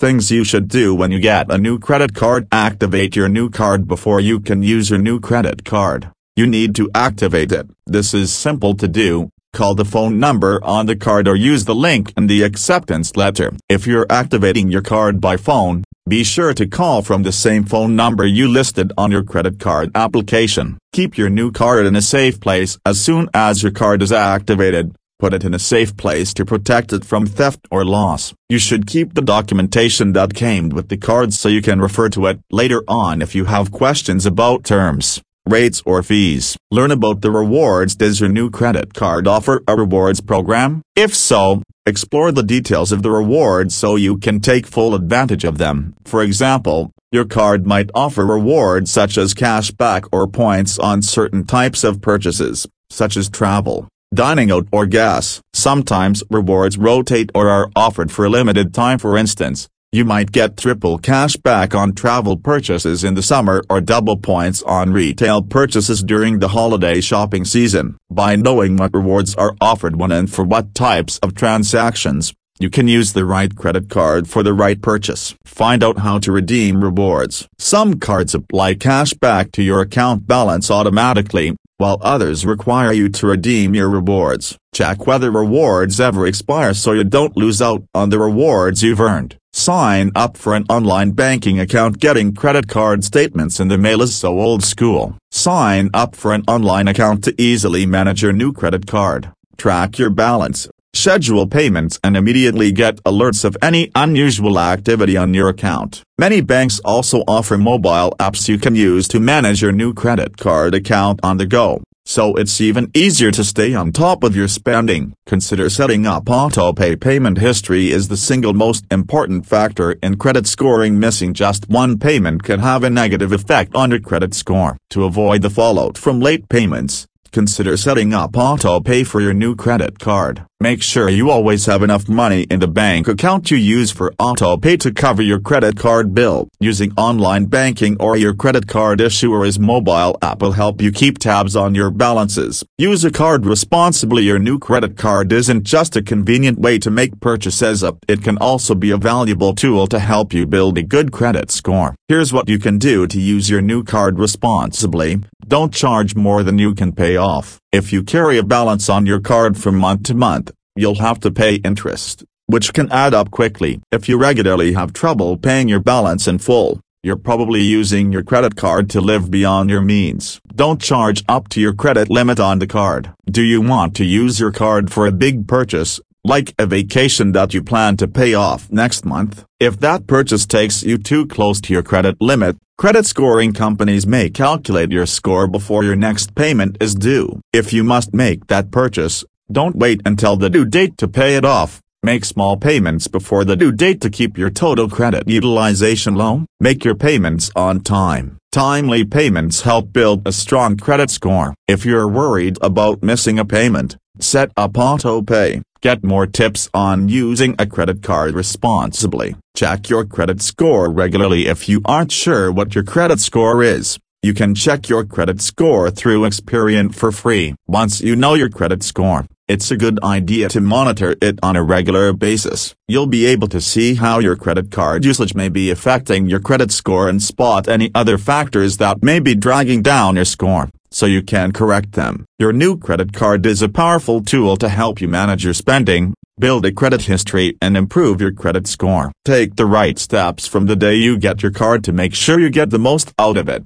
Things you should do when you get a new credit card Activate your new card before you can use your new credit card. You need to activate it. This is simple to do. Call the phone number on the card or use the link in the acceptance letter. If you're activating your card by phone, be sure to call from the same phone number you listed on your credit card application. Keep your new card in a safe place as soon as your card is activated. Put it in a safe place to protect it from theft or loss. You should keep the documentation that came with the card so you can refer to it later on if you have questions about terms, rates or fees. Learn about the rewards. Does your new credit card offer a rewards program? If so, explore the details of the rewards so you can take full advantage of them. For example, your card might offer rewards such as cash back or points on certain types of purchases, such as travel dining out or gas. Sometimes rewards rotate or are offered for a limited time for instance, you might get triple cash back on travel purchases in the summer or double points on retail purchases during the holiday shopping season. By knowing what rewards are offered when and for what types of transactions, you can use the right credit card for the right purchase. Find out how to redeem rewards. Some cards apply cash back to your account balance automatically, while others require you to redeem your rewards. Check whether rewards ever expire so you don't lose out on the rewards you've earned. Sign up for an online banking account getting credit card statements in the mail is so old school. Sign up for an online account to easily manage your new credit card. Track your balance, schedule payments and immediately get alerts of any unusual activity on your account. Many banks also offer mobile apps you can use to manage your new credit card account on the go, so it's even easier to stay on top of your spending. Consider setting up auto-pay payment history is the single most important factor in credit scoring missing just one payment can have a negative effect on your credit score. To avoid the fallout from late payments, Consider setting up auto-pay for your new credit card. Make sure you always have enough money in the bank account you use for auto-pay to cover your credit card bill. Using online banking or your credit card issuer's mobile app will help you keep tabs on your balances. Use a card responsibly. Your new credit card isn't just a convenient way to make purchases up. It can also be a valuable tool to help you build a good credit score. Here's what you can do to use your new card responsibly. Don't charge more than you can pay off. If you carry a balance on your card from month to month, you'll have to pay interest, which can add up quickly. If you regularly have trouble paying your balance in full, you're probably using your credit card to live beyond your means. Don't charge up to your credit limit on the card. Do you want to use your card for a big purchase, like a vacation that you plan to pay off next month. If that purchase takes you too close to your credit limit, credit scoring companies may calculate your score before your next payment is due. If you must make that purchase, don't wait until the due date to pay it off. Make small payments before the due date to keep your total credit utilization low. Make your payments on time. Timely payments help build a strong credit score. If you're worried about missing a payment, set up auto pay. Get more tips on using a credit card responsibly. Check your credit score regularly if you aren't sure what your credit score is. You can check your credit score through Experian for free. Once you know your credit score, it's a good idea to monitor it on a regular basis. You'll be able to see how your credit card usage may be affecting your credit score and spot any other factors that may be dragging down your score so you can correct them. Your new credit card is a powerful tool to help you manage your spending, build a credit history and improve your credit score. Take the right steps from the day you get your card to make sure you get the most out of it.